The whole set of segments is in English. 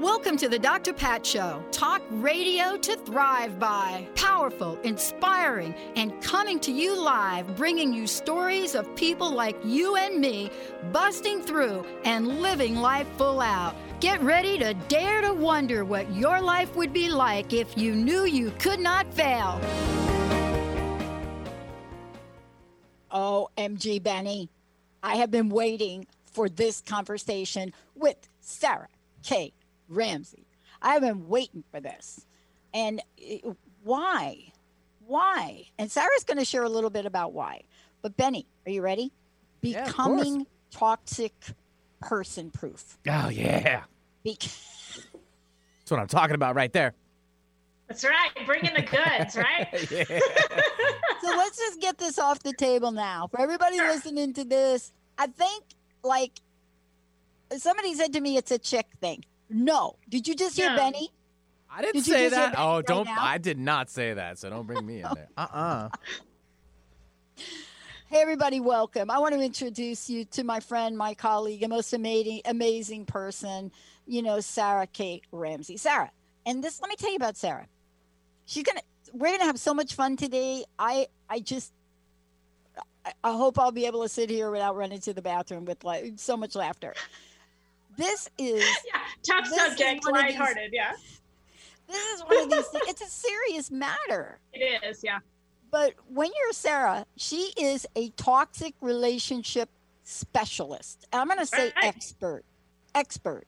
Welcome to the Dr. Pat Show. Talk radio to thrive by. Powerful, inspiring, and coming to you live, bringing you stories of people like you and me busting through and living life full out. Get ready to dare to wonder what your life would be like if you knew you could not fail. OMG, Benny. I have been waiting for this conversation with Sarah K. Ramsey. I've been waiting for this. And uh, why? Why? And Sarah's going to share a little bit about why. But Benny, are you ready? Yeah, Becoming toxic person proof. Oh yeah, Be- that's what I'm talking about right there. That's right. Bringing the goods, right? so let's just get this off the table now. For everybody Sure. listening to this, I think like somebody said to me it's a chick thing. No. Did you just hear No. Benny? I didn't Did you say hear that. Oh, right don't. now? I did not say that. So don't bring me in there. Uh uh Hey, everybody, welcome. I want to introduce you to my friend, my colleague, a most amazing, amazing person, you know, Sarah Kate Ramsey. Sarah, and this, let me tell you about Sarah. She's gonna, we're gonna have so much fun today. I, I just, I, I hope I'll be able to sit here without running to the bathroom with like so much laughter. This is, yeah. Tough subject, of these- Yeah. this is one of these. things. It's a serious matter. It is. Yeah. But when you're Sarah, she is a toxic relationship specialist. I'm going to say Right. expert. Expert.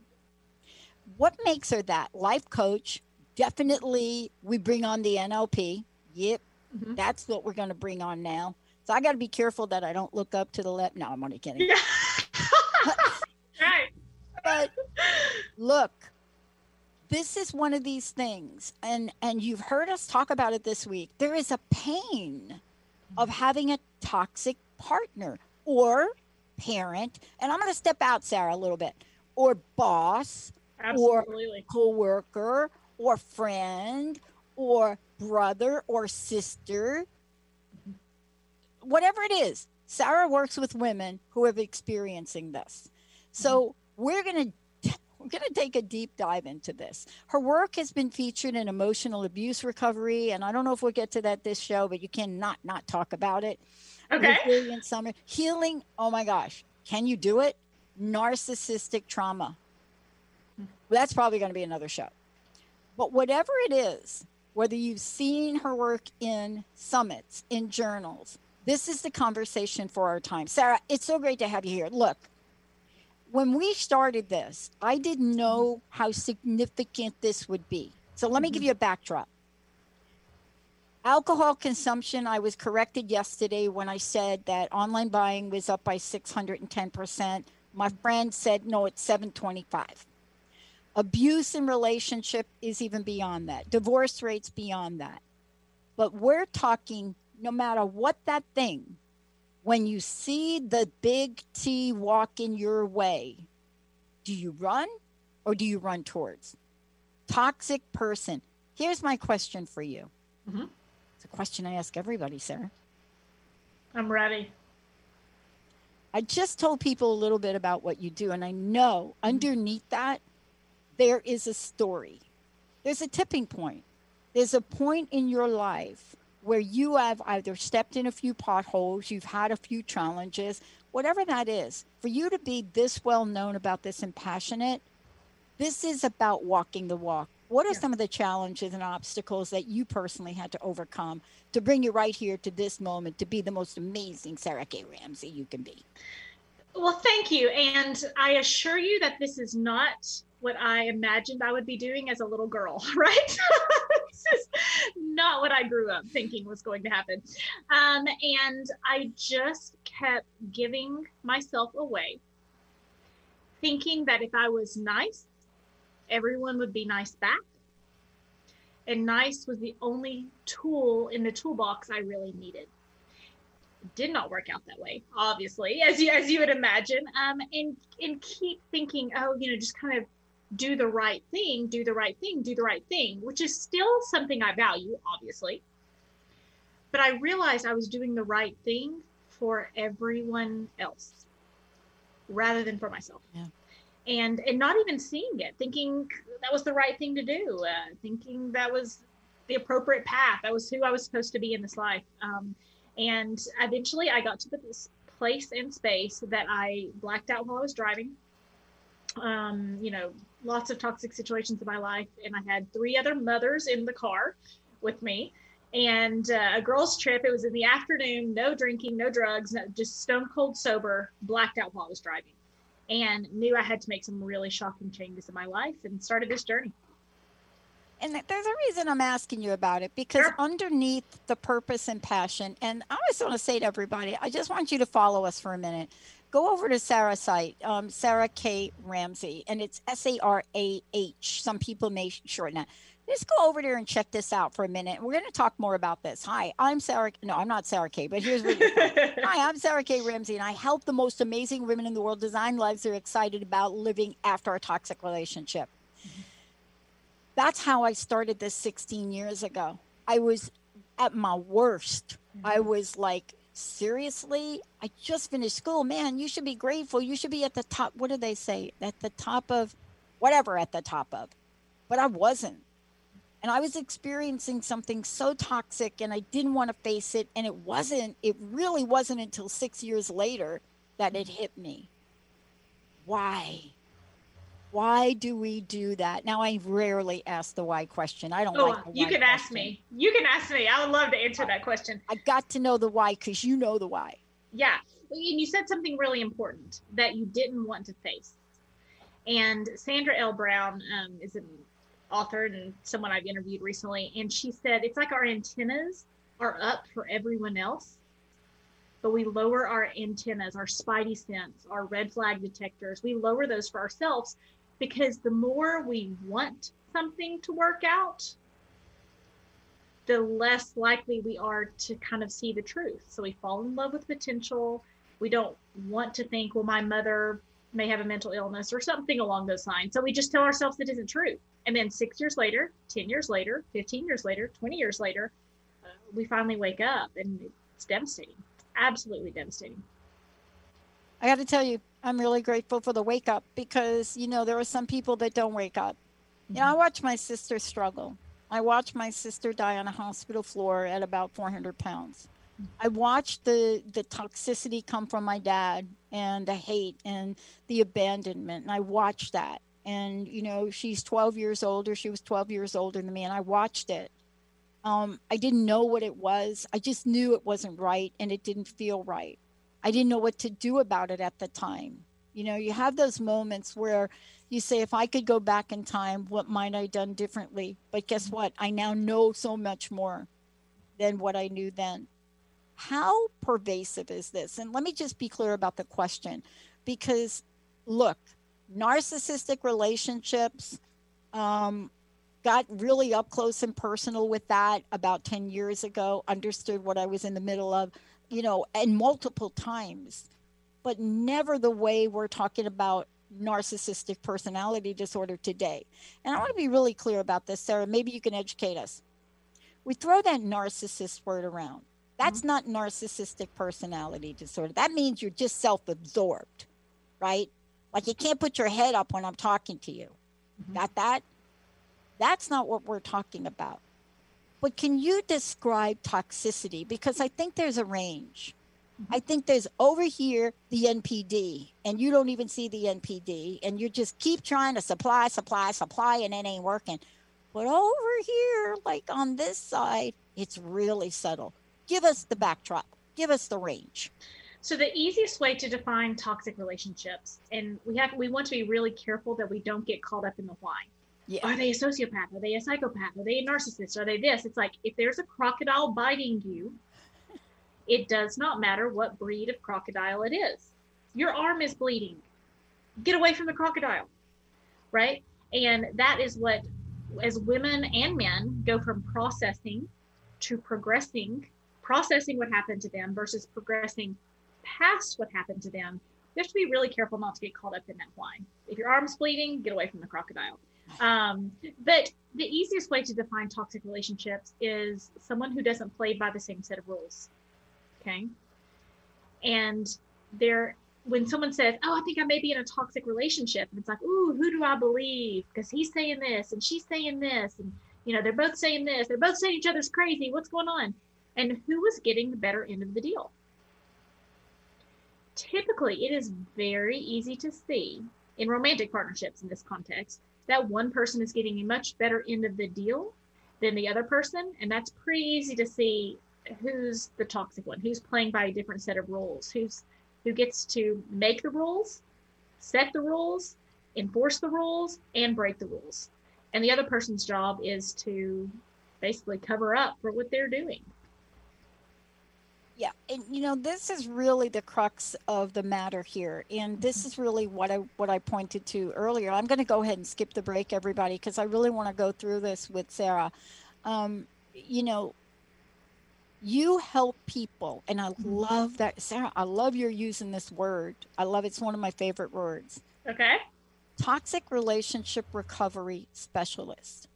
What makes her that? Life coach. Definitely, we bring on the NLP. Yep, Mhm. that's what we're going to bring on now. So I got to be careful that I don't look up to the left. No, I'm only kidding. Yeah. But look, this is one of these things, and and you've heard us talk about it this week. There is a pain of having a toxic partner or parent, and I'm going to step out, Sarah, a little bit, or boss, Absolutely. coworker, or friend, or brother or sister, whatever it is. Sarah works with women who are experiencing this. So we're going to we're going to take a deep dive into this. Her work has been featured in emotional abuse recovery, and I don't know if we'll get to that this show, but you cannot not talk about it. Okay. Resilient summer healing. Oh my gosh, can you do it? Narcissistic trauma. That's probably going to be another show. But whatever it is, whether you've seen her work in summits, in journals, this is the conversation for our time. Sarah, it's so great to have you here. Look, when we started this, I didn't know how significant this would be. So let me give mm-hmm. you a backdrop. Alcohol consumption, I was corrected yesterday when I said that online buying was up by 610%. My friend said, no, it's 725. Abuse in relationship is even beyond that. Divorce rates beyond that. But we're talking no matter what that thing, when you see the big T walking your way, do you run or do you run towards? Toxic person. Here's my question for you. Mhm. It's a question I ask everybody, Sarah. I'm ready. I just told people a little bit about what you do, and I know underneath that, there is a story. There's a tipping point. There's a point in your life where you have either stepped in a few potholes, you've had a few challenges, whatever that is. For you to be this well known about this and passionate, this is about walking the walk. What are Yeah. some of the challenges and obstacles that you personally had to overcome to bring you right here to this moment to be the most amazing Sarah K. Ramsey you can be? Well, thank you. And I assure you that this is not what I imagined I would be doing as a little girl, right? this is not what I grew up thinking was going to happen. Um, and I just kept giving myself away, thinking that if I was nice, everyone would be nice back. And nice was the only tool in the toolbox I really needed. did not work out that way, obviously, as you as you would imagine. Um, and and keep thinking, oh, you know, just kind of do the right thing, do the right thing, do the right thing, which is still something I value, obviously. But I realized I was doing the right thing for everyone else rather than for myself. Yeah. And and not even seeing it, thinking that was the right thing to do, uh, thinking that was the appropriate path. That was who I was supposed to be in this life. Um, and eventually, I got to this place and space that I blacked out while I was driving. Um, you know, lots of toxic situations in my life, and I had three other mothers in the car with me and uh, a girls' trip. It was in the afternoon, no drinking, no drugs, no, just stone cold sober, blacked out while I was driving, and knew I had to make some really shocking changes in my life and started this journey. And there's a reason I'm asking you about it because Sure. underneath the purpose and passion, and I just want to say to everybody, I just want you to follow us for a minute. Go over to Sarah's site, um, Sarah K. Ramsey, and it's S A R A H. Some people may shorten that. Just go over there and check this out for a minute. We're going to talk more about this. Hi, I'm Sarah. No, I'm not Sarah K. But here's what. Hi, I'm Sarah K. Ramsey, and I help the most amazing women in the world design lives they're excited about living after a toxic relationship. That's how I started this 16 years ago. I was at my worst. I was like, seriously? I just finished school. Man, you should be grateful. You should be at the top. What do they say? At the top of whatever, at the top of. But I wasn't. And I was experiencing something so toxic and I didn't want to face it. And it wasn't, it really wasn't until six years later that it hit me. Why? Why do we do that? Now, I rarely ask the why question. I don't Oh, like you can ask me. You can ask me. I would love to answer that question. I got to know the why because you know the why. Yeah. And you said something really important that you didn't want to face. And Sandra L. Brown um, is an author and someone I've interviewed recently. And she said it's like our antennas are up for everyone else, but we lower our antennas, our spidey sense, our red flag detectors. We lower those for ourselves because the more we want something to work out, the less likely we are to kind of see the truth. So we fall in love with potential. We don't want to think, well, my mother may have a mental illness or something along those lines. So we just tell ourselves it isn't true. And then six years later, 10 years later, 15 years later, 20 years later, uh, we finally wake up and it's devastating. Absolutely devastating. I got to tell you, I'm really grateful for the wake up because, you know, there are some people that don't wake up. You know, I watched my sister struggle. I watched my sister die on a hospital floor at about 400 pounds. I watched the the toxicity come from my dad and the hate and the abandonment, and I watched that. And you know, she's 12 years older. She was 12 years older than me, and I watched it. Um, I didn't know what it was. I just knew it wasn't right, and it didn't feel right. I didn't know what to do about it at the time. You know, you have those moments where you say, if I could go back in time, what might I done differently? But guess what? I now know so much more than what I knew then. How pervasive is this? And let me just be clear about the question because look, narcissistic relationships um, got really up close and personal with that about 10 years ago, understood what I was in the middle of, you know, and multiple times, but never the way we're talking about narcissistic personality disorder today. And I want to be really clear about this, Sarah. Maybe you can educate us. We throw that narcissist word around. That's mm-hmm. not narcissistic personality disorder. That means you're just self absorbed, right? Like you can't put your head up when I'm talking to you. Mm-hmm. Got that? That's not what we're talking about. But can you describe toxicity? Because I think there's a range. Mm-hmm. I think there's over here the NPD, and you don't even see the NPD, and you just keep trying to supply, supply, supply, and it ain't working. But over here, like on this side, it's really subtle. Give us the backdrop, give us the range. So the easiest way to define toxic relationships, and we have we want to be really careful that we don't get caught up in the why. Yeah. Are they a sociopath? Are they a psychopath? Are they a narcissist? Are they this? It's like if there's a crocodile biting you, it does not matter what breed of crocodile it is. Your arm is bleeding. Get away from the crocodile. Right? And that is what as women and men go from processing to progressing processing what happened to them versus progressing past what happened to them, you have to be really careful not to get caught up in that why. If your arm's bleeding, get away from the crocodile. Um, but the easiest way to define toxic relationships is someone who doesn't play by the same set of rules. Okay. And they're when someone says, "Oh, I think I may be in a toxic relationship," and it's like, "Ooh, who do I believe?" Because he's saying this and she's saying this, and you know they're both saying this, they're both saying each other's crazy. What's going on? And who was getting the better end of the deal? Typically, it is very easy to see in romantic partnerships in this context that one person is getting a much better end of the deal than the other person, and that's pretty easy to see who's the toxic one, who's playing by a different set of rules, who's who gets to make the rules, set the rules, enforce the rules, and break the rules. And the other person's job is to basically cover up for what they're doing. Yeah, and you know this is really the crux of the matter here, and this is really what I what I pointed to earlier. I'm going to go ahead and skip the break, everybody, because I really want to go through this with Sarah. Um, you know, you help people and i love that sarah i love you're using this word. I love it's one of my favorite words. Okay. Toxic relationship recovery specialist.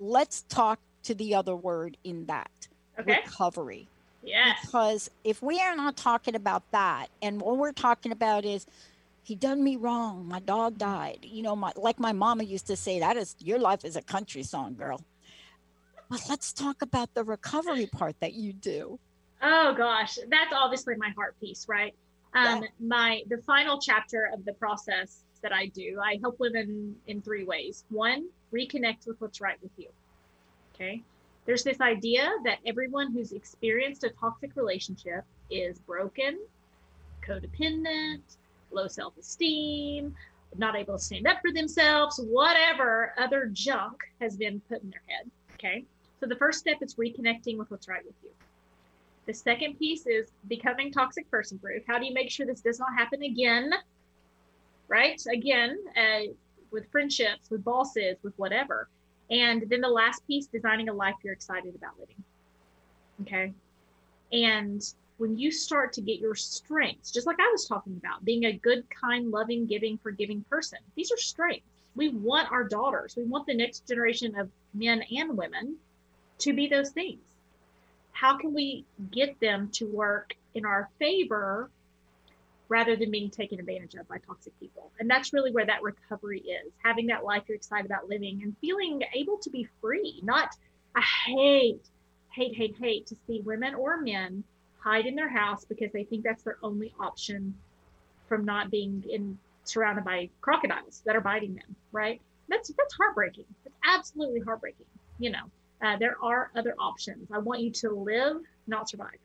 Let's talk to the other word in that okay. recovery yes because if we are not talking about that and what we're talking about is he done me wrong my dog died you know my like my mama used to say that is your life is a country song girl but let's talk about the recovery part that you do. Oh gosh, that's obviously my heart piece, right? Um, yeah. My the final chapter of the process that I do, I help women in three ways. One, reconnect with what's right with you. Okay, there's this idea that everyone who's experienced a toxic relationship is broken, codependent, low self-esteem, not able to stand up for themselves, whatever other junk has been put in their head. Okay. So the first step is reconnecting with what's right with you. The second piece is becoming toxic person proof. How do you make sure this does not happen again? Right? Again, uh, with friendships, with bosses, with whatever. And then the last piece, designing a life you're excited about living. Okay. And when you start to get your strengths, just like I was talking about, being a good, kind, loving, giving, forgiving person, these are strengths. We want our daughters, we want the next generation of men and women to be those things? How can we get them to work in our favor rather than being taken advantage of by toxic people? And that's really where that recovery is having that life you're excited about living and feeling able to be free. Not, I hate, hate, hate, hate to see women or men hide in their house because they think that's their only option from not being in surrounded by crocodiles that are biting them right that's that's heartbreaking it's absolutely heartbreaking you know uh, there are other options. I want you to live, not survive.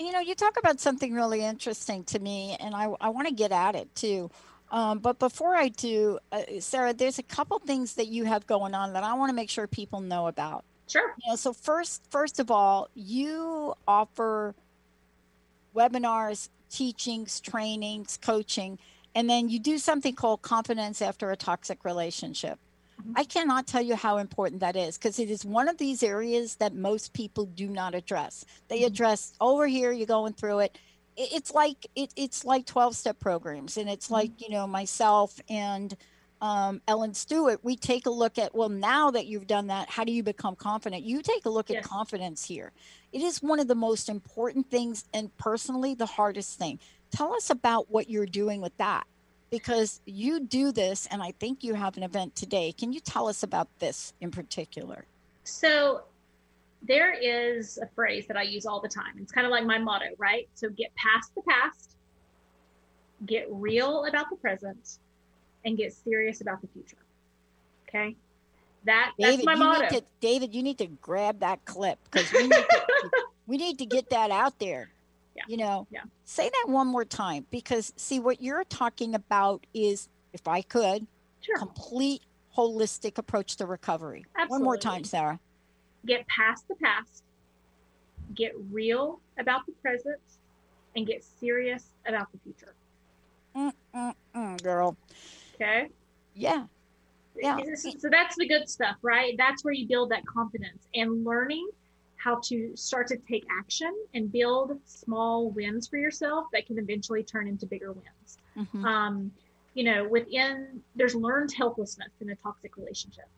You know, you talk about something really interesting to me, and I, I want to get at it too. Um, but before I do, uh, Sarah, there's a couple things that you have going on that I want to make sure people know about. Sure. You know, so first, first of all, you offer webinars, teachings, trainings, coaching, and then you do something called confidence after a toxic relationship. I cannot tell you how important that is because it is one of these areas that most people do not address. They mm-hmm. address over here, you're going through it. It's like it, it's like 12 step programs, and it's like mm-hmm. you know myself and um, Ellen Stewart. We take a look at well, now that you've done that, how do you become confident? You take a look yes. at confidence here. It is one of the most important things, and personally, the hardest thing. Tell us about what you're doing with that because you do this, and I think you have an event today. Can you tell us about this in particular? So, there is a phrase that I use all the time. It's kind of like my motto, right? So, get past the past, get real about the present, and get serious about the future. Okay. That, David, that's my motto. To, David, you need to grab that clip because we, we need to get that out there yeah. You know, yeah. say that one more time because see what you're talking about is, if I could, sure. complete holistic approach to recovery. Absolutely. One more time, Sarah. Get past the past, get real about the present, and get serious about the future. Mm-mm-mm, girl. Okay. Yeah. Yeah. So that's the good stuff, right? That's where you build that confidence and learning how to start to take action and build small wins for yourself that can eventually turn into bigger wins. Mhm. Um, you know, within there's learned helplessness in a toxic relationship,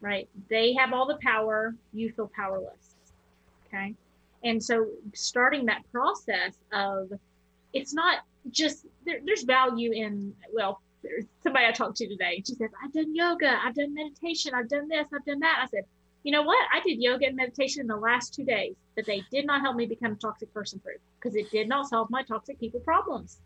right? They have all the power, you feel powerless. Okay. And so starting that process of it's not just there, there's value in well there's somebody i talked to today she says i've done yoga i've done meditation i've done this i've done that i said you know what i did yoga and meditation in the last two days but they did not help me become a toxic person proof because it did not solve my toxic people problems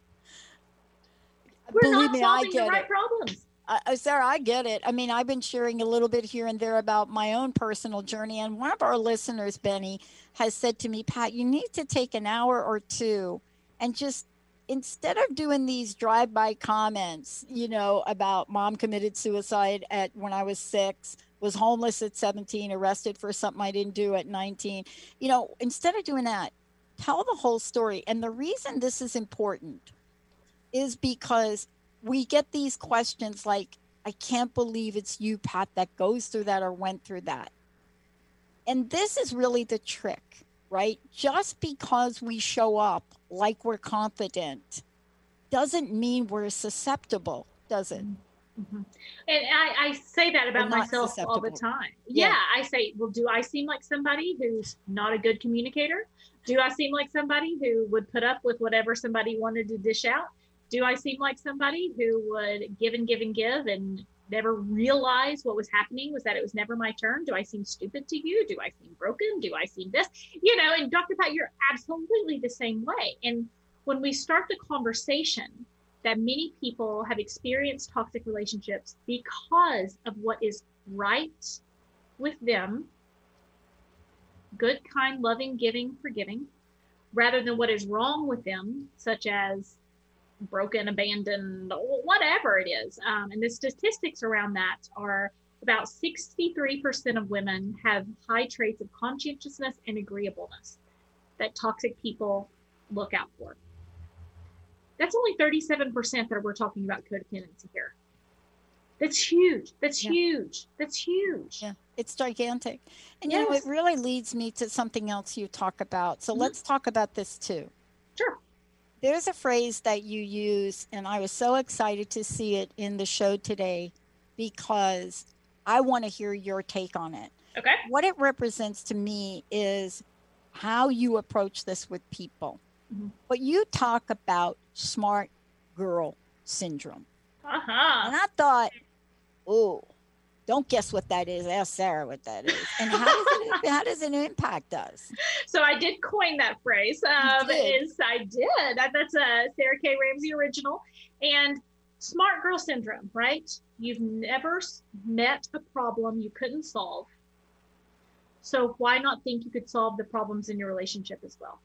we're Believe not me, I solving the get right it. problems Uh, Sarah, I get it. I mean, I've been sharing a little bit here and there about my own personal journey. And one of our listeners, Benny, has said to me, Pat, you need to take an hour or two and just instead of doing these drive-by comments, you know, about mom committed suicide at when I was six, was homeless at 17, arrested for something I didn't do at 19, you know, instead of doing that, tell the whole story. And the reason this is important is because we get these questions like, I can't believe it's you, Pat, that goes through that or went through that. And this is really the trick, right? Just because we show up like we're confident doesn't mean we're susceptible, does it? Mhm. And I, I say that about myself all the time. Yeah. Yeah. I say, well, do I seem like somebody who's not a good communicator? Do I seem like somebody who would put up with whatever somebody wanted to dish out? Do I seem like somebody who would give and give and give and never realize what was happening was that it was never my turn? Do I seem stupid to you? Do I seem broken? Do I seem this? You know, and Dr. Pat, you're absolutely the same way. And when we start the conversation, that many people have experienced toxic relationships because of what is right with them good, kind, loving, giving, forgiving, rather than what is wrong with them, such as broken, abandoned, whatever it is. Um, and the statistics around that are about 63% of women have high traits of conscientiousness and agreeableness that toxic people look out for. That's only 37% that we're talking about codependency here. That's huge. That's Yeah. huge. That's huge. Yeah, it's gigantic. And you know, it really leads me to something else you talk about. So Mhm. let's talk about this too. Sure. There's a phrase that you use, and I was so excited to see it in the show today because I want to hear your take on it. Okay. What it represents to me is how you approach this with people. Mhm. But you talk about smart girl syndrome. Uh huh. And I thought, oh, don't guess what that is. Ask Sarah what that is. And how does it, how does it impact us? So I did coin that phrase. Um, did. Is I did. That, that's a Sarah K. Ramsey original. And smart girl syndrome, right? You've never met a problem you couldn't solve. So why not think you could solve the problems in your relationship as well?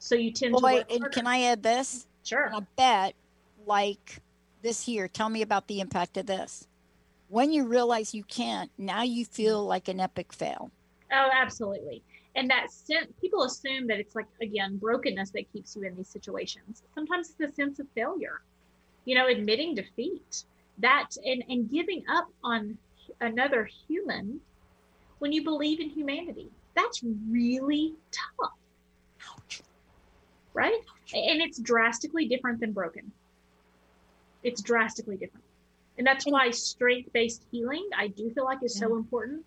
So you tend to Boy, work and can I add this? Sure. And I bet, like this here, tell me about the impact of this. When you realize you can't, now you feel like an epic fail. Oh, absolutely. And that sense, people assume that it's like, again, brokenness that keeps you in these situations. Sometimes it's a sense of failure, you know, admitting defeat, that and, and giving up on another human when you believe in humanity. That's really tough, Ouch. Right? And it's drastically different than broken. It's drastically different. And that's why strength based healing, I do feel like, is so important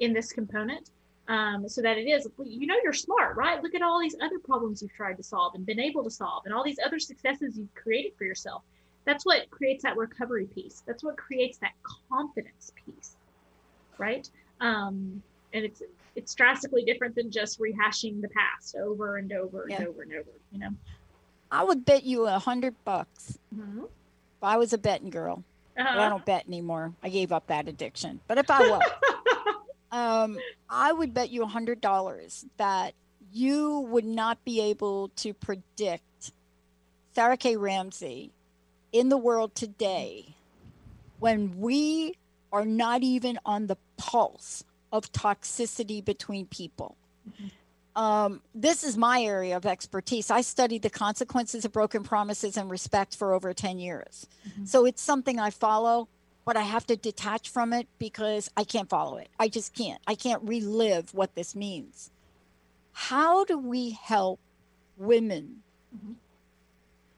in this component. Um, so that it is, you know, you're smart, right? Look at all these other problems you've tried to solve and been able to solve, and all these other successes you've created for yourself. That's what creates that recovery piece. That's what creates that confidence piece, right? Um, and it's it's drastically different than just rehashing the past over and over and Yeah. over and over. You know. I would bet you a hundred bucks Mhm. if I was a betting girl. I Uh-huh. don't bet anymore. I gave up that addiction. But if I was, um, I would bet you a hundred dollars that you would not be able to predict Sarah K. Ramsey in the world today when we are not even on the pulse of toxicity between people. Um, this is my area of expertise. I studied the consequences of broken promises and respect for over 10 years. Mhm. So it's something I follow, but I have to detach from it because I can't follow it. I just can't. I can't relive what this means. How do we help women? Mhm.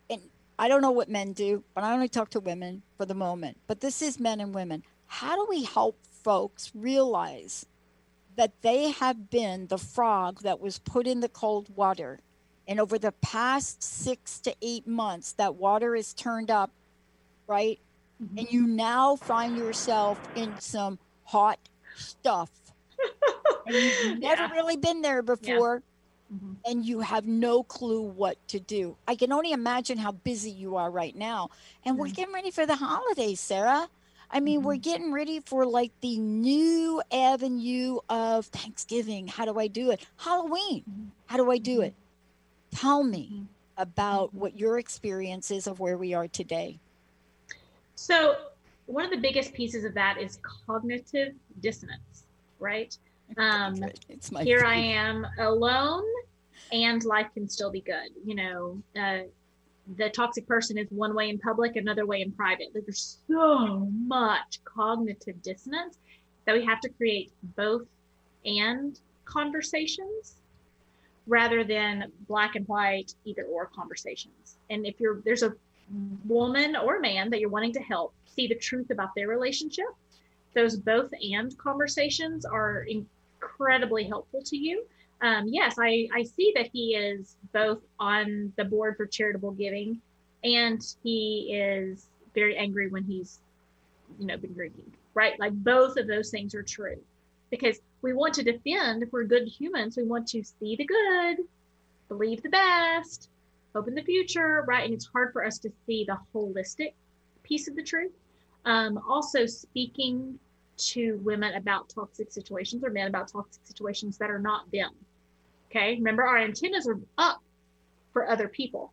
And I don't know what men do, but I only talk to women for the moment. But this is men and women. How do we help folks realize that they have been the frog that was put in the cold water? And over the past six to eight months, that water is turned up, right? Mhm. and you now find yourself in some hot stuff. and you've never Yeah. really been there before, Mhm. and you have no clue what to do. I can only imagine how busy you are right now. And we're Mhm. getting ready for the holidays, Sarah. I mean, we're Mhm. getting ready for like the new avenue of Thanksgiving. How do I do it? Halloween. Mhm. How do I do Mhm. it? Tell me Mhm. about what your experience is of where we are today. So, one of the biggest pieces of that is cognitive dissonance, right? Um, here I am alone, and life can still be good. You know, uh, the toxic person is one way in public, another way in private. Like, There's so much cognitive dissonance that we have to create both and conversations rather than black and white either or conversations. And if you're there's a woman or man that you're wanting to help see the truth about their relationship, those both and conversations are incredibly helpful to you. Um, yes, I, I see that he is both on the board for charitable giving and he is very angry when he's, you know, been drinking, right? Like both of those things are true because we want to defend, if we're good humans, we want to see the good, believe the best, hope in the future, right? And it's hard for us to see the holistic piece of the truth. Um, also, speaking to women about toxic situations or men about toxic situations that are not them. Okay, remember our antennas are up for other people,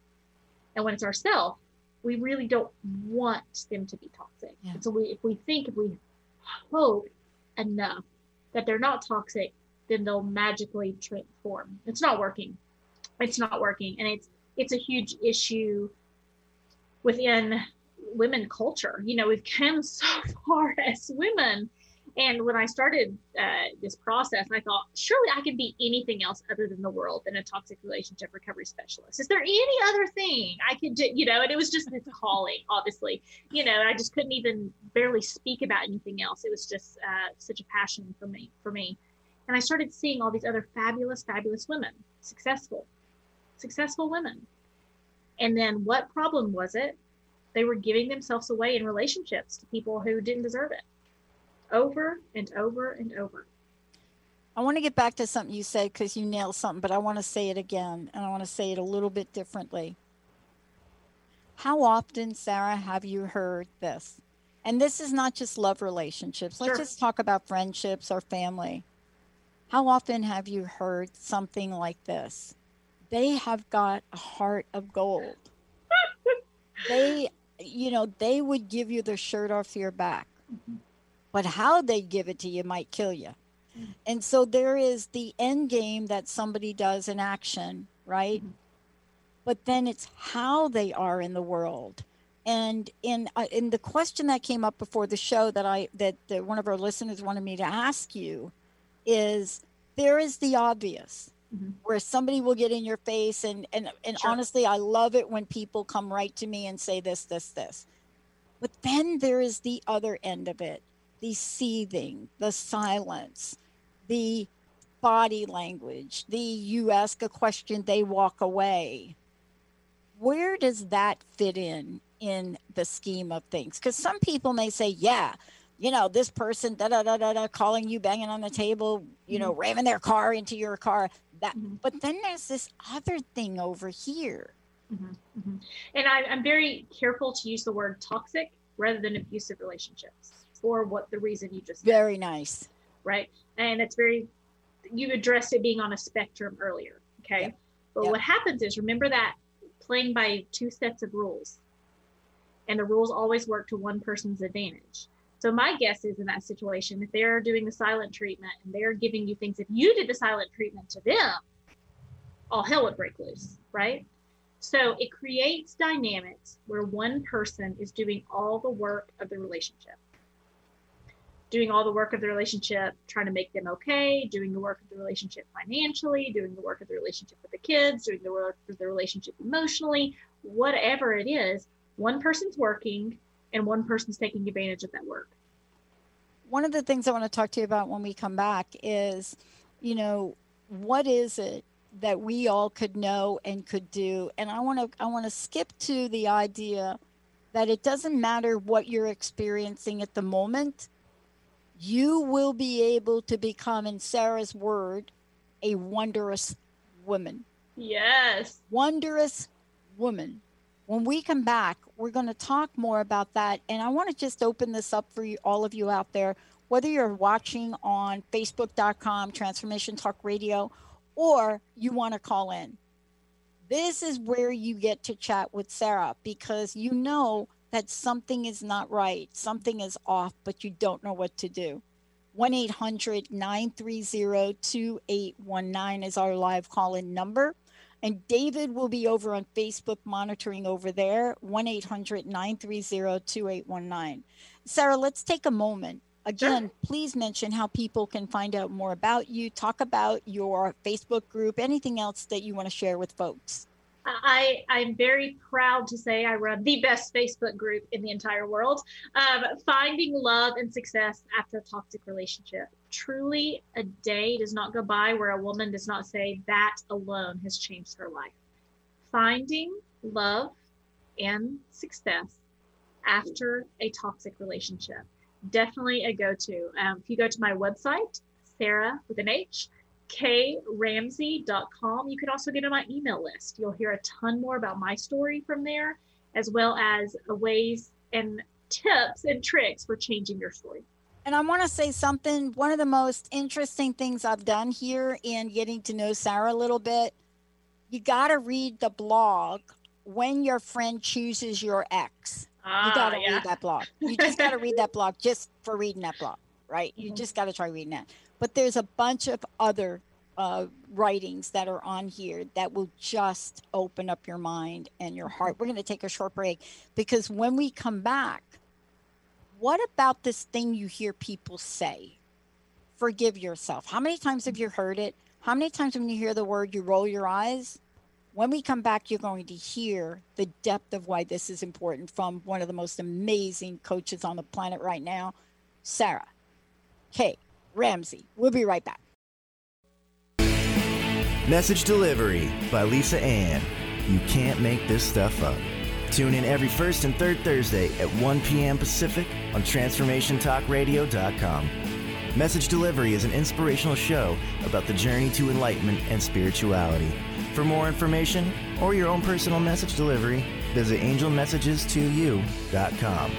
and when it's ourselves, we really don't want them to be toxic. Yeah. So we, if we think, if we hope enough that they're not toxic, then they'll magically transform. It's not working. It's not working, and it's it's a huge issue within women culture. You know, we've come so far as women. And when I started uh, this process, I thought, surely I could be anything else other than the world than a toxic relationship recovery specialist. Is there any other thing I could do? You know, and it was just a calling, obviously. You know, I just couldn't even barely speak about anything else. It was just uh, such a passion for me, for me. And I started seeing all these other fabulous, fabulous women, successful, successful women. And then what problem was it? They were giving themselves away in relationships to people who didn't deserve it over and over and over. I want to get back to something you said because you nailed something, but I want to say it again and I want to say it a little bit differently. How often, Sarah, have you heard this? And this is not just love relationships. Let's Sure. just talk about friendships or family. How often have you heard something like this? They have got a heart of gold. they, you know, they would give you the shirt off your back, mm-hmm. But how they give it to you might kill you. And so there is the end game that somebody does in action, right? Mhm. But then it's how they are in the world. And in uh, in the question that came up before the show that I that, that one of our listeners wanted me to ask you is there is the obvious Mhm. where somebody will get in your face and and and Sure. honestly I love it when people come right to me and say this this this. But then there is the other end of it, the seething, the silence, the body language, the you ask a question, they walk away. Where does that fit in in the scheme of things? Because some people may say, yeah, you know, this person, da da da da da, calling you, banging on the table, you know, ramming their car into your car. That, Mhm. but then there's this other thing over here. Mhm, mhm. And I, I'm very careful to use the word toxic rather than abusive relationships for what the reason you just said, Very nice. right? And it's very, you addressed it being on a spectrum earlier, okay? Yep. But Yep. what happens is, remember that playing by two sets of rules, and the rules always work to one person's advantage. So my guess is in that situation, if they're doing the silent treatment and they're giving you things, if you did the silent treatment to them, all hell would break loose, right? So it creates dynamics where one person is doing all the work of the relationship. Doing all the work of the relationship, trying to make them okay, doing the work of the relationship financially, doing the work of the relationship with the kids, doing the work of the relationship emotionally, whatever it is, one person's working and one person's taking advantage of that work. One of the things I want to talk to you about when we come back is, you know, what is it that we all could know and could do? And I want to I want to skip to the idea that it doesn't matter what you're experiencing at the moment you will be able to become, in Sarah's word, a wondrous woman. Yes. Wondrous woman. When we come back, we're going to talk more about that. And I want to just open this up for you, all of you out there, whether you're watching on facebook.com, Transformation Talk Radio, or you want to call in. This is where you get to chat with Sarah because you know that something is not right, something is off, but you don't know what to do. 1 800 930 2819 is our live call in number. And David will be over on Facebook monitoring over there, 1 800 930 2819. Sarah, let's take a moment. Again, sure. please mention how people can find out more about you, talk about your Facebook group, anything else that you want to share with folks. I, I'm very proud to say I run the best Facebook group in the entire world. Um, finding love and success after a toxic relationship. Truly, a day does not go by where a woman does not say that alone has changed her life. Finding love and success after a toxic relationship. Definitely a go to. Um, if you go to my website, Sarah with an H, kramsey.com. You can also get on my email list. You'll hear a ton more about my story from there, as well as ways and tips and tricks for changing your story. And I want to say something. One of the most interesting things I've done here in getting to know Sarah a little bit, you got to read the blog when your friend chooses your ex. Ah, you got to yeah. read that blog. You just got to read that blog just for reading that blog, right? You mm-hmm. just got to try reading that. But there's a bunch of other uh, writings that are on here that will just open up your mind and your heart. We're going to take a short break because when we come back, what about this thing you hear people say? Forgive yourself. How many times have you heard it? How many times when you hear the word, you roll your eyes? When we come back, you're going to hear the depth of why this is important from one of the most amazing coaches on the planet right now, Sarah K. Ramsey. We'll be right back. Message Delivery by Lisa Ann. You can't make this stuff up. Tune in every first and third Thursday at 1 p.m. Pacific on TransformationTalkRadio.com. Message Delivery is an inspirational show about the journey to enlightenment and spirituality. For more information or your own personal message delivery, visit angelmessages2u.com.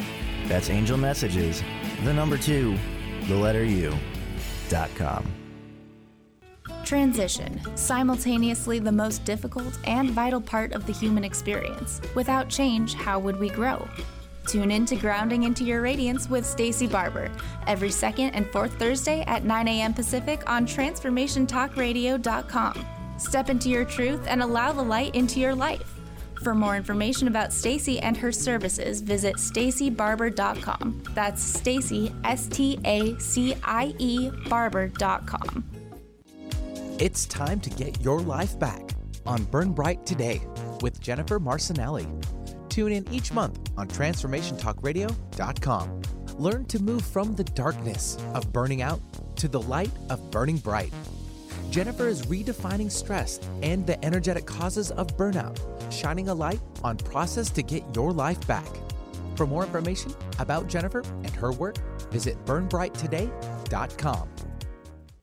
That's Angel Messages, the number two, the letter U. Transition, simultaneously the most difficult and vital part of the human experience. Without change, how would we grow? Tune in to Grounding into Your Radiance with Stacie Barber every second and fourth Thursday at 9 a.m. Pacific on TransformationTalkRadio.com. Step into your truth and allow the light into your life. For more information about Stacie and her services, visit staciebarber.com. That's Stacie S T A C I E barber.com. It's time to get your life back on Burn Bright Today with Jennifer Marcinelli. Tune in each month on transformationtalkradio.com. Learn to move from the darkness of burning out to the light of burning bright. Jennifer is redefining stress and the energetic causes of burnout shining a light on process to get your life back. For more information about Jennifer and her work, visit burnbrighttoday.com.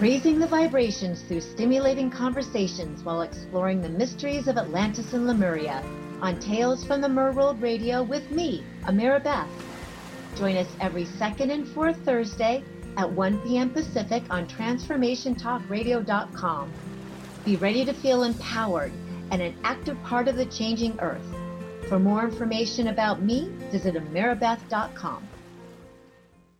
Raising the vibrations through stimulating conversations while exploring the mysteries of Atlantis and Lemuria on Tales from the Merworld Radio with me, Amira Beth. Join us every second and fourth Thursday at 1 p.m. Pacific on TransformationTalkRadio.com. Be ready to feel empowered and an active part of the changing earth. For more information about me, visit Ameribeth.com.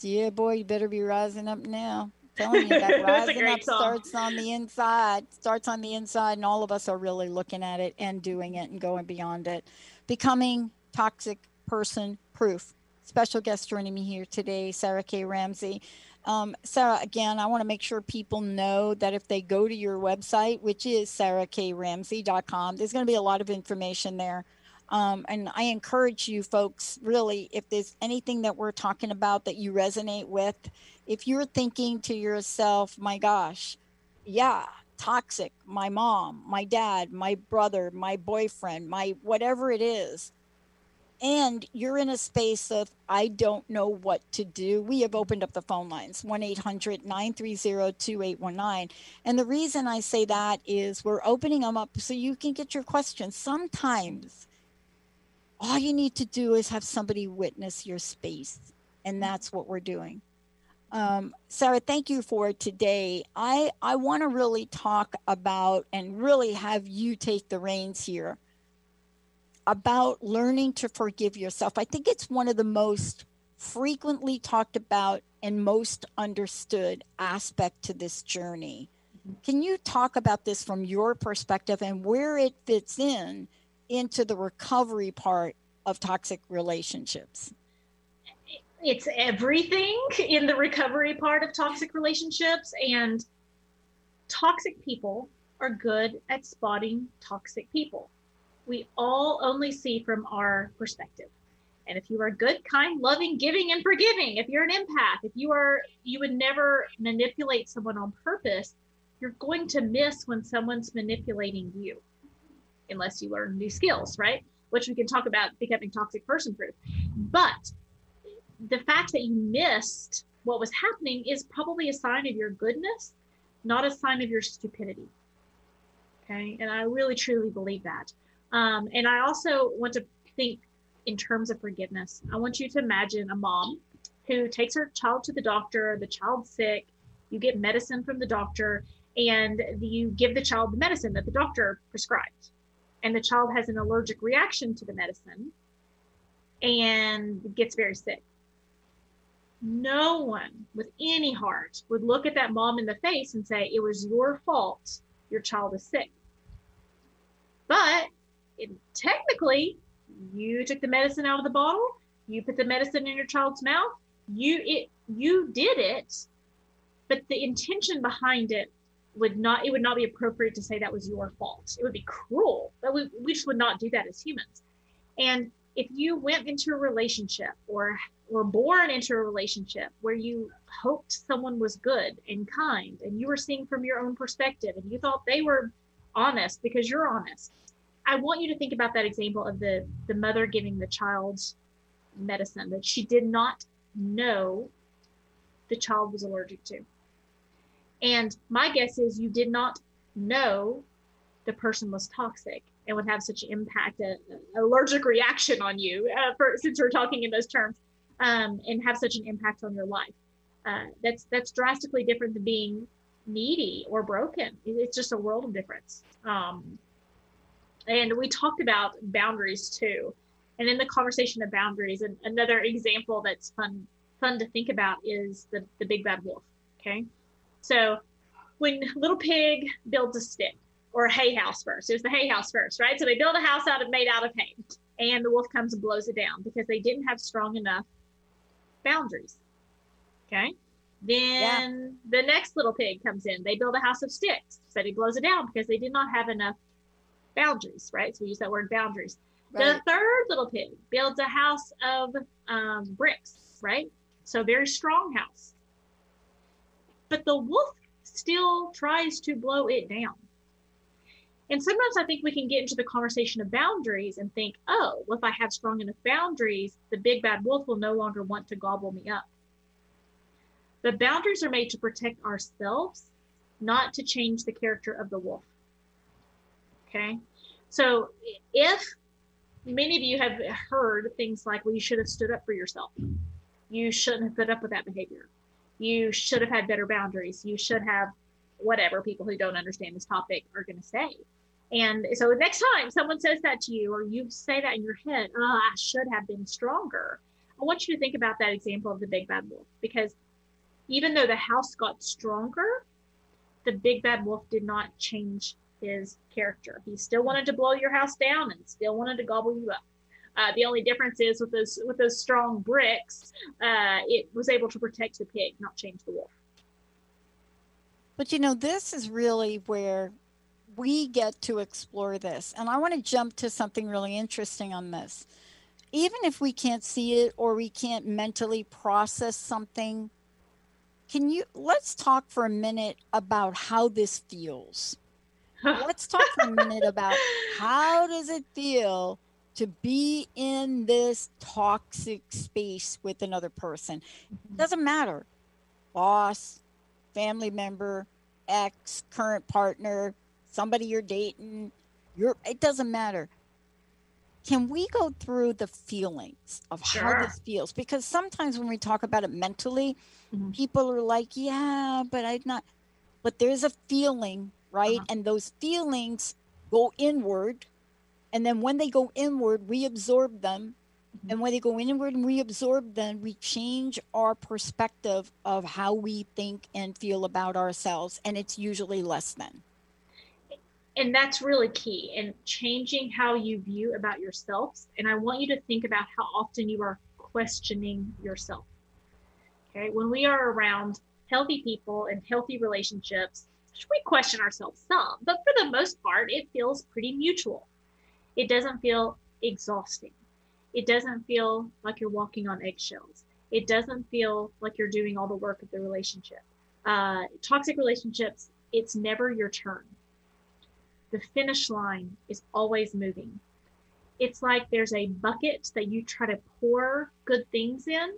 Yeah, boy, you better be rising up now. I'm telling you that rising up song. starts on the inside. Starts on the inside, and all of us are really looking at it and doing it and going beyond it. Becoming toxic person proof. Special guest joining me here today, Sarah K. Ramsey. Um, Sarah, again, I want to make sure people know that if they go to your website, which is sarahkramsey.com, there's going to be a lot of information there. Um, and I encourage you folks, really, if there's anything that we're talking about that you resonate with, if you're thinking to yourself, my gosh, yeah, toxic, my mom, my dad, my brother, my boyfriend, my whatever it is, and you're in a space of, I don't know what to do, we have opened up the phone lines 1 800 930 2819. And the reason I say that is we're opening them up so you can get your questions. Sometimes all you need to do is have somebody witness your space, and that's what we're doing. Um, Sarah, thank you for today. I I want to really talk about and really have you take the reins here about learning to forgive yourself. I think it's one of the most frequently talked about and most understood aspect to this journey. Can you talk about this from your perspective and where it fits in into the recovery part of toxic relationships? It's everything in the recovery part of toxic relationships. And toxic people are good at spotting toxic people. We all only see from our perspective. And if you are good, kind, loving, giving, and forgiving, if you're an empath, if you are, you would never manipulate someone on purpose, you're going to miss when someone's manipulating you, unless you learn new skills, right? Which we can talk about becoming toxic person proof. But the fact that you missed what was happening is probably a sign of your goodness, not a sign of your stupidity. Okay. And I really truly believe that. Um, and I also want to think in terms of forgiveness. I want you to imagine a mom who takes her child to the doctor, the child's sick, you get medicine from the doctor, and you give the child the medicine that the doctor prescribed. And the child has an allergic reaction to the medicine and gets very sick. No one with any heart would look at that mom in the face and say, It was your fault. Your child is sick. But it, technically, you took the medicine out of the bottle, you put the medicine in your child's mouth, you it you did it, but the intention behind it would not it would not be appropriate to say that was your fault. It would be cruel. But we, we just would not do that as humans. And if you went into a relationship or were born into a relationship where you hoped someone was good and kind and you were seeing from your own perspective and you thought they were honest because you're honest i want you to think about that example of the the mother giving the child medicine that she did not know the child was allergic to and my guess is you did not know the person was toxic and would have such an impact, an allergic reaction on you, uh, for, since we're talking in those terms, um, and have such an impact on your life. Uh, that's that's drastically different than being needy or broken. It's just a world of difference. Um, and we talked about boundaries too. And in the conversation of boundaries, and another example that's fun fun to think about is the the big bad wolf. Okay, so when little pig builds a stick or a hay house first. It was the hay house first, right? So they build a house out of made out of hay, and the wolf comes and blows it down because they didn't have strong enough boundaries. Okay. Then yeah. the next little pig comes in. They build a house of sticks. So he blows it down because they did not have enough boundaries, right? So we use that word boundaries. Right. The third little pig builds a house of um, bricks, right? So very strong house. But the wolf still tries to blow it down. And sometimes I think we can get into the conversation of boundaries and think, oh, well, if I have strong enough boundaries, the big bad wolf will no longer want to gobble me up. But boundaries are made to protect ourselves, not to change the character of the wolf. Okay. So if many of you have heard things like, well, you should have stood up for yourself, you shouldn't have put up with that behavior, you should have had better boundaries, you should have whatever people who don't understand this topic are going to say. And so next time someone says that to you, or you say that in your head, oh, I should have been stronger. I want you to think about that example of the big bad wolf because even though the house got stronger, the big bad wolf did not change his character. He still wanted to blow your house down and still wanted to gobble you up. Uh, the only difference is with those with those strong bricks, uh, it was able to protect the pig, not change the wolf. But you know, this is really where we get to explore this. And I want to jump to something really interesting on this. Even if we can't see it or we can't mentally process something, can you let's talk for a minute about how this feels. let's talk for a minute about how does it feel to be in this toxic space with another person. It doesn't matter. Boss, family member, ex, current partner, somebody you're dating, you're it doesn't matter. Can we go through the feelings of Sure. how this feels? Because sometimes when we talk about it mentally, mm-hmm. people are like, yeah, but I'm not. But there's a feeling, right? Uh-huh. And those feelings go inward. And then when they go inward, we absorb them. Mm-hmm. And when they go inward and we absorb them, we change our perspective of how we think and feel about ourselves. And it's usually less than. and that's really key in changing how you view about yourselves and i want you to think about how often you are questioning yourself okay when we are around healthy people and healthy relationships we question ourselves some but for the most part it feels pretty mutual it doesn't feel exhausting it doesn't feel like you're walking on eggshells it doesn't feel like you're doing all the work of the relationship uh, toxic relationships it's never your turn the finish line is always moving. It's like there's a bucket that you try to pour good things in,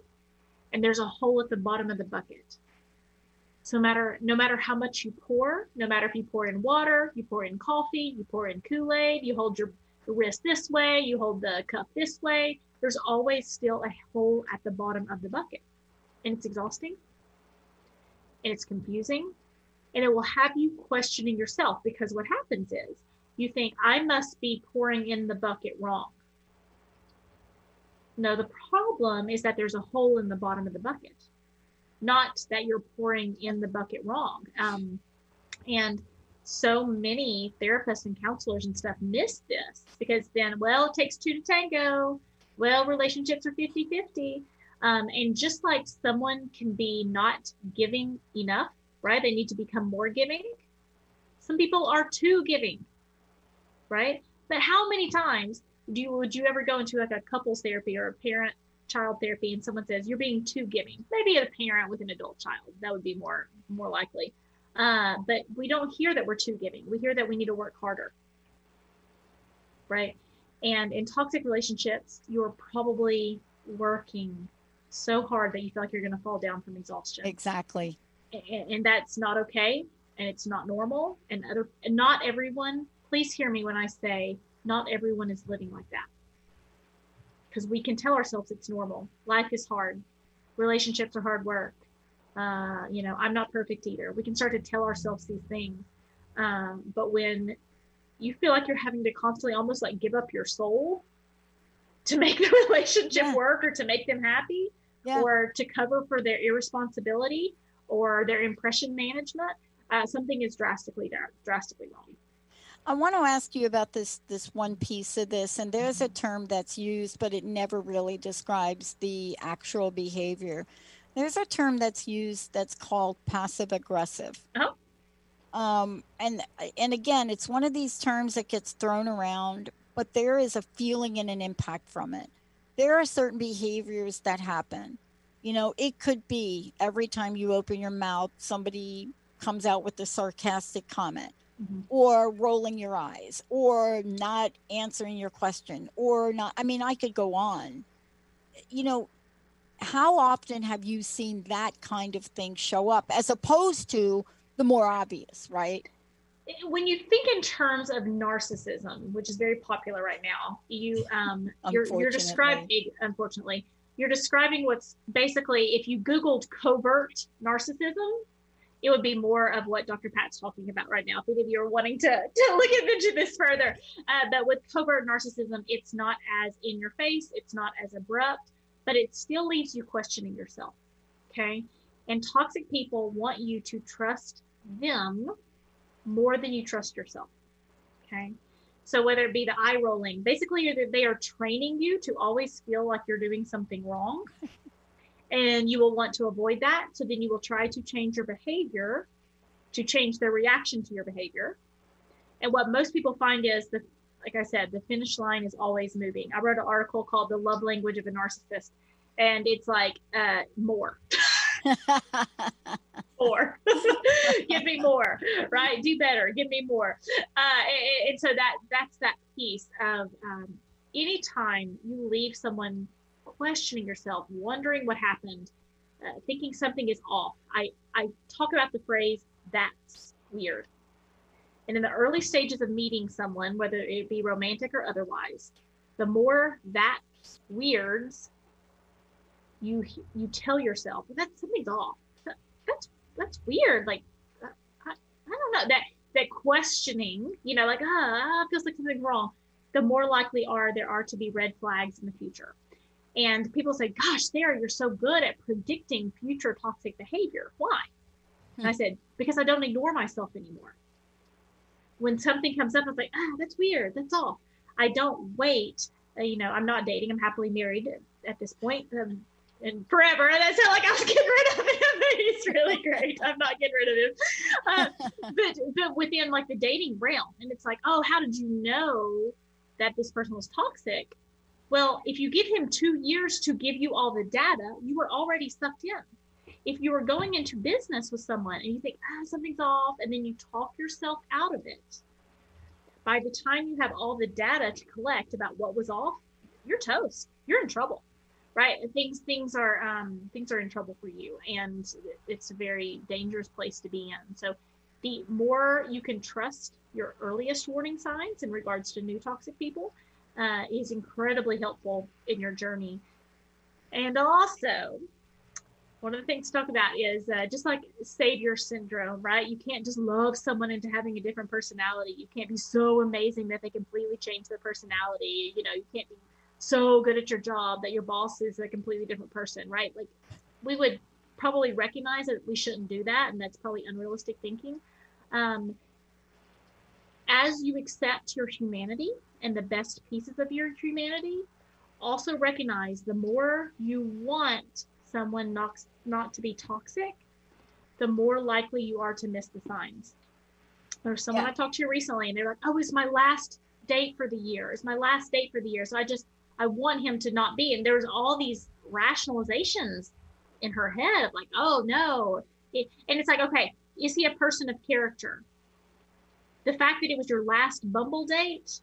and there's a hole at the bottom of the bucket. So no matter no matter how much you pour, no matter if you pour in water, you pour in coffee, you pour in Kool-Aid, you hold your wrist this way, you hold the cup this way, there's always still a hole at the bottom of the bucket. And it's exhausting. And it's confusing and it will have you questioning yourself because what happens is you think I must be pouring in the bucket wrong. No, the problem is that there's a hole in the bottom of the bucket, not that you're pouring in the bucket wrong. Um, and so many therapists and counselors and stuff miss this because then, well, it takes two to tango. Well, relationships are 50 50. Um, and just like someone can be not giving enough right? They need to become more giving. Some people are too giving, right? But how many times do you would you ever go into like a couples therapy or a parent child therapy and someone says you're being too giving? Maybe a parent with an adult child that would be more more likely. Uh, but we don't hear that we're too giving. We hear that we need to work harder, right? And in toxic relationships, you're probably working so hard that you feel like you're going to fall down from exhaustion Exactly. and, and that's not okay and it's not normal and other and not everyone please hear me when i say not everyone is living like that because we can tell ourselves it's normal life is hard relationships are hard work uh, you know i'm not perfect either we can start to tell ourselves these things um, but when you feel like you're having to constantly almost like give up your soul to make the relationship work or to make them happy or to cover for their irresponsibility or their impression management, uh, something is drastically drastically wrong. I want to ask you about this this one piece of this, and there's a term that's used, but it never really describes the actual behavior. There's a term that's used that's called passive aggressive. Oh. Um, and and again, it's one of these terms that gets thrown around, but there is a feeling and an impact from it. There are certain behaviors that happen. You know, it could be every time you open your mouth, somebody comes out with a sarcastic comment Mhm. or rolling your eyes or not answering your question or not. I mean, I could go on. You know, how often have you seen that kind of thing show up as opposed to the more obvious, right? when you think in terms of narcissism, which is very popular right now, you um you're you're describing unfortunately you're describing what's basically if you googled covert narcissism, it would be more of what Dr. Pat's talking about right now. If any of you are wanting to to look into this further, uh, but with covert narcissism, it's not as in your face, it's not as abrupt, but it still leaves you questioning yourself. Okay, and toxic people want you to trust them more than you trust yourself. Okay. So whether it be the eye rolling, basically they are training you to always feel like you're doing something wrong. and you will want to avoid that. So then you will try to change your behavior to change their reaction to your behavior. And what most people find is the like I said, the finish line is always moving. I wrote an article called The Love Language of a Narcissist, and it's like uh, more. more. Give me more right? Do better. Give me more. Uh, and, so that that's that piece of um, anytime you leave someone questioning yourself wondering what happened uh, thinking something is off i i talk about the phrase that's weird and in the early stages of meeting someone whether it be romantic or otherwise the more that weirds you you tell yourself that something's off that's that's weird. Like, I, I don't know that that questioning, you know, like ah, feels like something's wrong. The more likely are there are to be red flags in the future. And people say, "Gosh, Sarah, you're so good at predicting future toxic behavior. Why?" Hmm. And I said, "Because I don't ignore myself anymore. When something comes up, I'm like, ah, that's weird. That's all. I don't wait. Uh, you know, I'm not dating. I'm happily married at this point. Um, and forever. And I felt like I was getting rid of him. He's really great. I'm not getting rid of him. Uh, but but within like the dating realm, and it's like, oh, how did you know that this person was toxic? Well, if you give him two years to give you all the data, you were already sucked in. If you are going into business with someone and you think, ah, something's off, and then you talk yourself out of it, by the time you have all the data to collect about what was off, you're toast. You're in trouble right? Things things are um, things are in trouble for you and it's a very dangerous place to be in. So the more you can trust your earliest warning signs in regards to new toxic people uh, is incredibly helpful in your journey. And also one of the things to talk about is uh, just like savior syndrome, right? You can't just love someone into having a different personality. You can't be so amazing that they completely change their personality. You know, you can't be so good at your job that your boss is a completely different person, right? Like we would probably recognize that we shouldn't do that, and that's probably unrealistic thinking. Um, as you accept your humanity and the best pieces of your humanity, also recognize the more you want someone not, not to be toxic, the more likely you are to miss the signs. There's someone yeah. I talked to recently, and they're like, "Oh, it's my last date for the year. It's my last date for the year." So I just I want him to not be. And there's all these rationalizations in her head of like, oh no. It, and it's like, okay, is he a person of character? The fact that it was your last Bumble date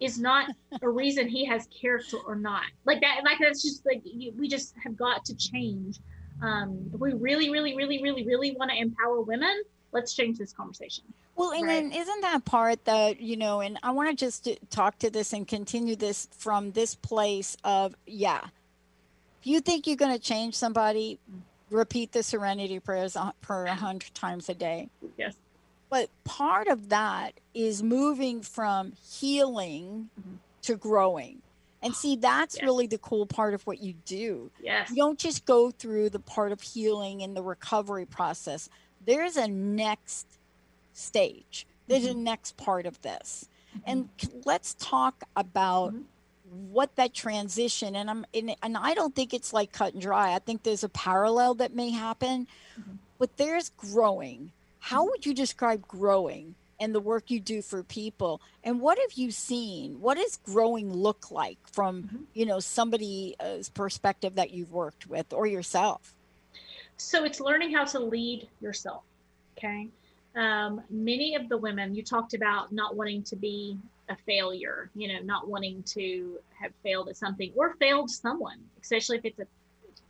is not a reason he has character or not. Like that, like that's just like you, we just have got to change. Um, if we really, really, really, really, really want to empower women, let's change this conversation. Well, and right. then isn't that part that, you know, and I want to just talk to this and continue this from this place of, yeah, if you think you're going to change somebody, repeat the serenity prayers per a hundred times a day. Yes. But part of that is moving from healing mm-hmm. to growing. And see, that's yes. really the cool part of what you do. Yes. You don't just go through the part of healing and the recovery process. There's a next stage. There's mm-hmm. a next part of this. Mm-hmm. And let's talk about mm-hmm. what that transition and I'm and, and I don't think it's like cut and dry. I think there's a parallel that may happen. Mm-hmm. But there's growing. How mm-hmm. would you describe growing and the work you do for people. And what have you seen? What does growing look like from, Mm-hmm. you know, somebody's perspective that you've worked with or yourself? So it's learning how to lead yourself. Okay. Um, many of the women you talked about not wanting to be a failure, you know, not wanting to have failed at something or failed someone, especially if it's a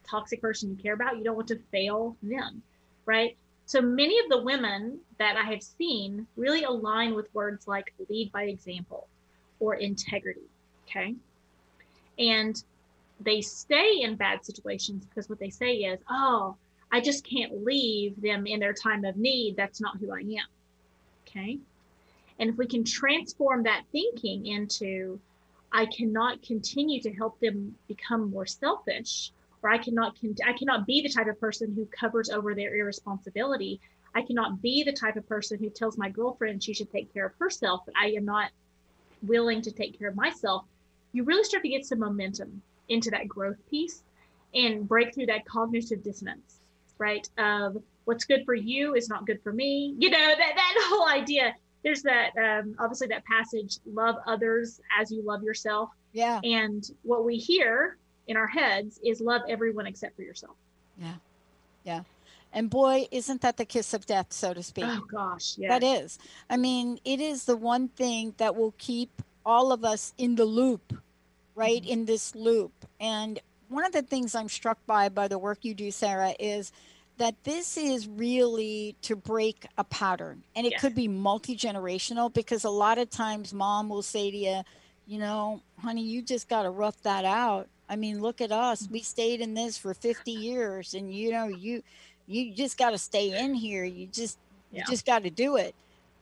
toxic person you care about. You don't want to fail them, right? So many of the women that I have seen really align with words like lead by example or integrity. Okay. And they stay in bad situations because what they say is, oh, I just can't leave them in their time of need. That's not who I am. Okay. And if we can transform that thinking into, I cannot continue to help them become more selfish, or I cannot, con- I cannot be the type of person who covers over their irresponsibility. I cannot be the type of person who tells my girlfriend she should take care of herself, but I am not willing to take care of myself. You really start to get some momentum into that growth piece and break through that cognitive dissonance, right? Of what's good for you is not good for me. You know, that, that whole idea. There's that, um, obviously, that passage, love others as you love yourself. Yeah. And what we hear in our heads is love everyone except for yourself. Yeah. Yeah. And boy, isn't that the kiss of death, so to speak? Oh, gosh. Yeah. That is. I mean, it is the one thing that will keep all of us in the loop, right? Mm-hmm. In this loop. And one of the things I'm struck by by the work you do, Sarah, is that this is really to break a pattern. And it could be multi generational because a lot of times mom will say to you, you know, honey, you just got to rough that out. I mean, look at us. We stayed in this for 50 years and you know, you you just got to stay in here. You just you just got to do it.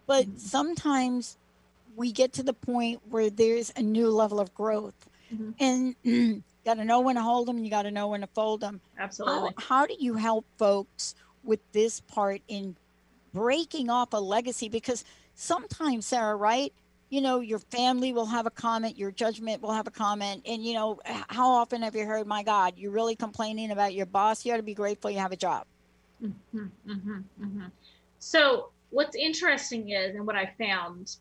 But Mhm. sometimes we get to the point where there's a new level of growth. Mhm. And got to know when to hold them you got to know when to fold them. How, Absolutely. how do you help folks with this part in breaking off a legacy? Because sometimes, Sarah, right? You know, your family will have a comment, your judgment will have a comment. And, you know, how often have you heard, my God, you're really complaining about your boss? You ought to be grateful you have a job. Mhm, mhm, mhm. So, what's interesting is, and what I found,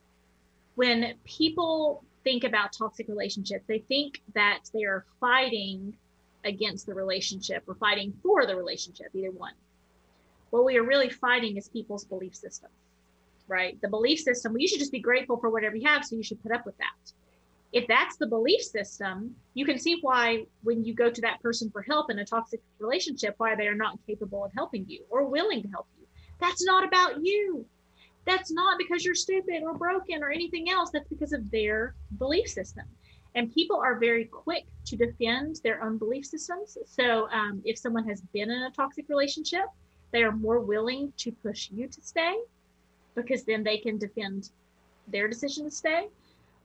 when people think about toxic relationships, they think that they are fighting against the relationship or fighting for the relationship, either one. What we are really fighting is people's belief system, right? The belief system, well, you should just be grateful for whatever you have, so you should put up with that. If that's the belief system, you can see why when you go to that person for help in a toxic relationship, why they are not capable of helping you or willing to help you. That's not about you. That's not because you're stupid or broken or anything else. That's because of their belief system. And people are very quick to defend their own belief systems. So um, if someone has been in a toxic relationship, they are more willing to push you to stay because then they can defend their decision to stay.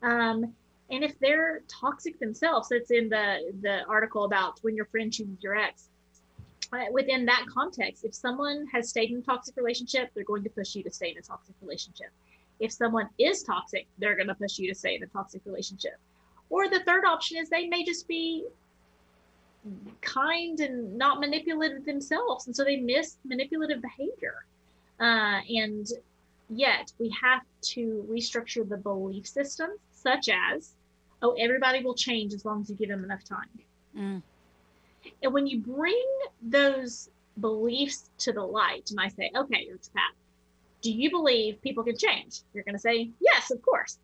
Um, and if they're toxic themselves, that's in the the article about when your friend chooses your ex. Uh, within that context, if someone has stayed in a toxic relationship, they're going to push you to stay in a toxic relationship. If someone is toxic, they're going to push you to stay in a toxic relationship. Or the third option is they may just be kind and not manipulative themselves, and so they miss manipulative behavior. Uh, and yet, we have to restructure the belief systems, such as, oh, everybody will change as long as you give them enough time. Mm. And when you bring those beliefs to the light, and I say, okay, you're Pat, do you believe people can change? You're going to say, yes, of course.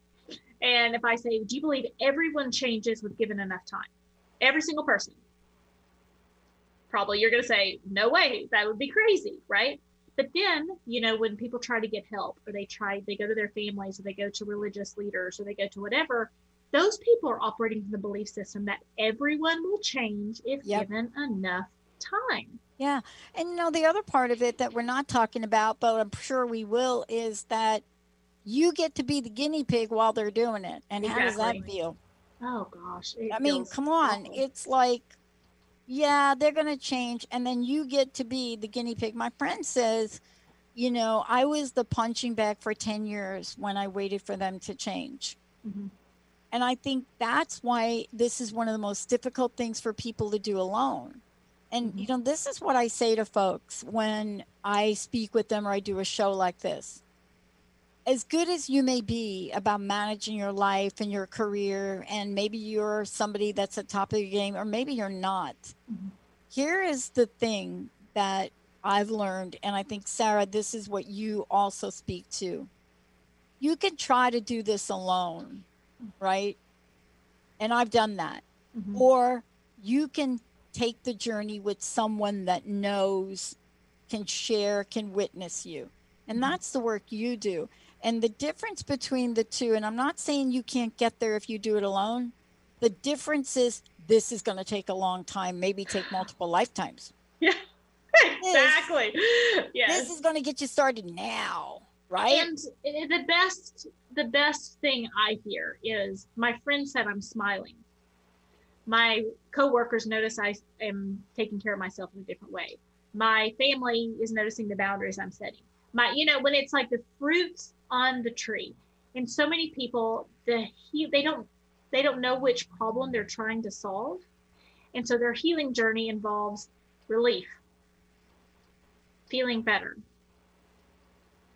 And if I say, do you believe everyone changes with given enough time? Every single person. Probably you're going to say, no way, that would be crazy, right? But then, you know, when people try to get help or they try, they go to their families or they go to religious leaders or they go to whatever, those people are operating from the belief system that everyone will change if Yep. given enough time. Yeah. And you know, the other part of it that we're not talking about, but I'm sure we will, is that you get to be the guinea pig while they're doing it. And how does that feel? Oh gosh. I mean, come on. awful. It's like, yeah, they're going to change. And then you get to be the guinea pig. My friend says, you know, I was the punching bag for 10 years when I waited for them to change. Mhm. And I think that's why this is one of the most difficult things for people to do alone. And, Mm-hmm. you know, this is what I say to folks when I speak with them or I do a show like this. As good as you may be about managing your life and your career, and maybe you're somebody that's at top of your game, or maybe you're not. Mhm. Here is the thing that I've learned, and I think Sarah, this is what you also speak to. You can try to do this alone, right? And I've done that. Mhm. Or you can take the journey with someone that knows, can share, can witness you. And that's the work you do. And the difference between the two, and I'm not saying you can't get there if you do it alone, the difference is this is going to take a long time, maybe take multiple lifetimes. Yeah, exactly. Yes. This is going to get you started now, right? And the best, the best thing I hear is my friend said I'm smiling. My coworkers notice I am taking care of myself in a different way. My family is noticing the boundaries I'm setting. My, you know, when it's like the fruits on the tree, and so many people, the he, they don't, they don't know which problem they're trying to solve, and so their healing journey involves relief, feeling better,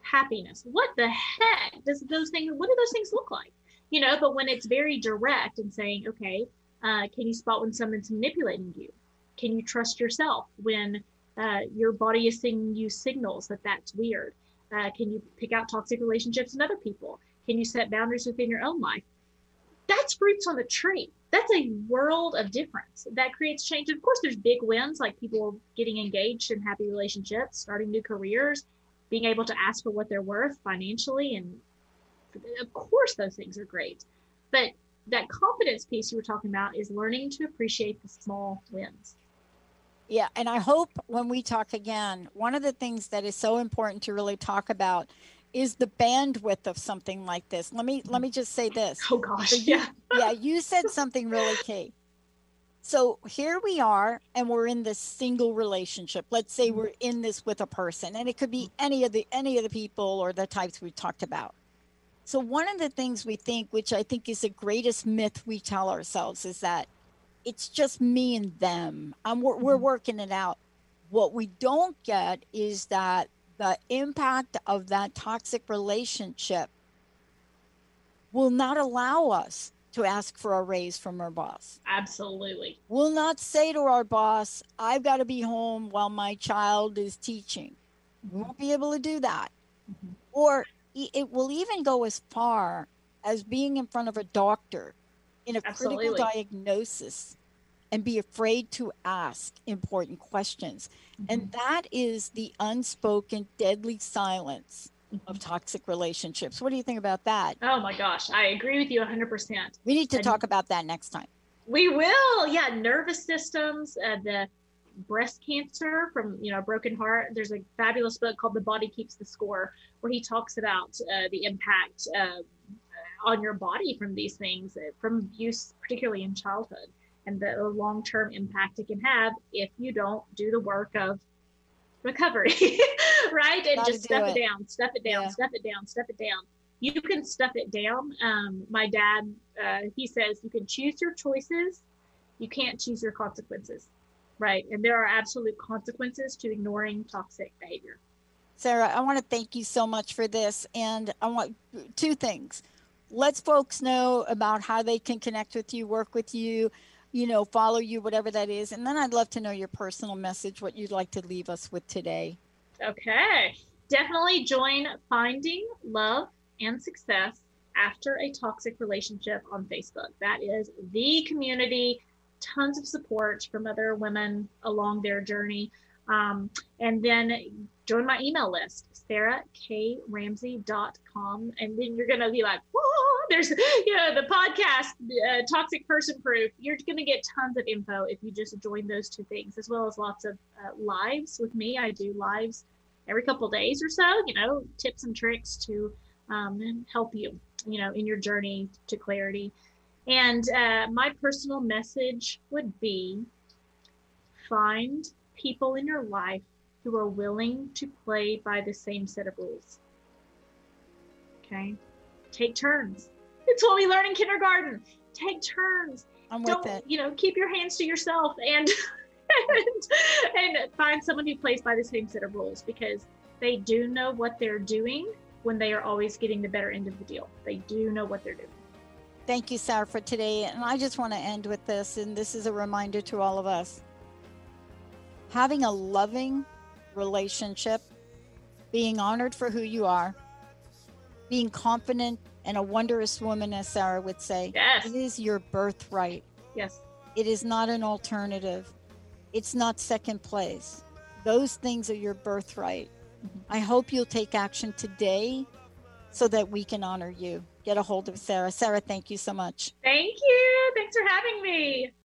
happiness. What the heck does those things? What do those things look like? You know, but when it's very direct and saying, okay, uh, can you spot when someone's manipulating you? Can you trust yourself when your body is sending you signals that that's weird? Uh, can you pick out toxic relationships in other people? Can you set boundaries within your own life? That's fruits on the tree. That's a world of difference. That creates change. Of course, there's big wins like people getting engaged in happy relationships, starting new careers, being able to ask for what they're worth financially. And of course, those things are great. But that confidence piece you were talking about is learning to appreciate the small wins. Yeah, and I hope when we talk again, one of the things that is so important to really talk about is the bandwidth of something like this. Let me let me just say this. Oh gosh, you- yeah. yeah, you said something really key. So here we are, and we're in this single relationship. Let's say we're in this with a person, and it could be any of the any of the people or the types we talked about. So one of the things we think, which I think is the greatest myth we tell ourselves, is that it's just me and them. I'm, we're, we're working it out. What we don't get is that the impact of that toxic relationship will not allow us to ask for a raise from our boss. Absolutely. Will not say to our boss, I've got to be home while my child is teaching. We won't be able to do that. Mhm. Or it will even go as far as being in front of a doctor in a critical diagnosis and be afraid to ask important questions. And that is the unspoken deadly silence of toxic relationships. What do you think about that? Oh my gosh, I agree with you 100%. We need to talk about that next time. We will. Yeah, nervous systems, uh, the breast cancer from, you know, broken heart. There's a fabulous book called The Body Keeps the Score where he talks about uh, the impact uh, on your body from these things, uh, from abuse, particularly in childhood, and the long-term impact it can have if you don't do the work of recovery, right? And just stuff it. it. down, stuff it down, Yeah. stuff it down, stuff it down. You can stuff it down. Um, my dad, uh, he says you can choose your choices, you can't choose your consequences, right? And there are absolute consequences to ignoring toxic behavior. Sarah, I want to thank you so much for this. And I want two things. Let's folks know about how they can connect with you, work with you, you know, follow you, whatever that is. And then I'd love to know your personal message, what you'd like to leave us with today. Okay. Definitely join Finding Love and Success After a Toxic Relationship on Facebook. That is the community, tons of support from other women along their journey. Um, and then join my email list, sarahkramsey.com. And then you're going to be like, whoa, there's, you know, the podcast, uh, Toxic Person Proof. You're going to get tons of info if you just join those two things, as well as lots of uh, lives with me. I do lives every couple days or so, you know, tips and tricks to um, help you, you know, in your journey to clarity. And uh, my personal message would be find people in your life who are willing to play by the same set of rules. Okay. Take turns. It's what we learn in kindergarten. Take turns. I'm with Don't, it. you know, keep your hands to yourself and and, and find someone who plays by the same set of rules because they do know what they're doing when they are always getting the better end of the deal. They do know what they're doing. Thank you, Sarah, for today. And I just want to end with this, and this is a reminder to all of us. Having a loving relationship, being honored for who you are, being confident and a wondrous woman, as Sarah would say, yes. it is your birthright. Yes. It is not an alternative. It's not second place. Those things are your birthright. Mm-hmm. I hope you'll take action today so that we can honor you. Get a hold of Sarah. Sarah, thank you so much. Thank you. Thanks for having me.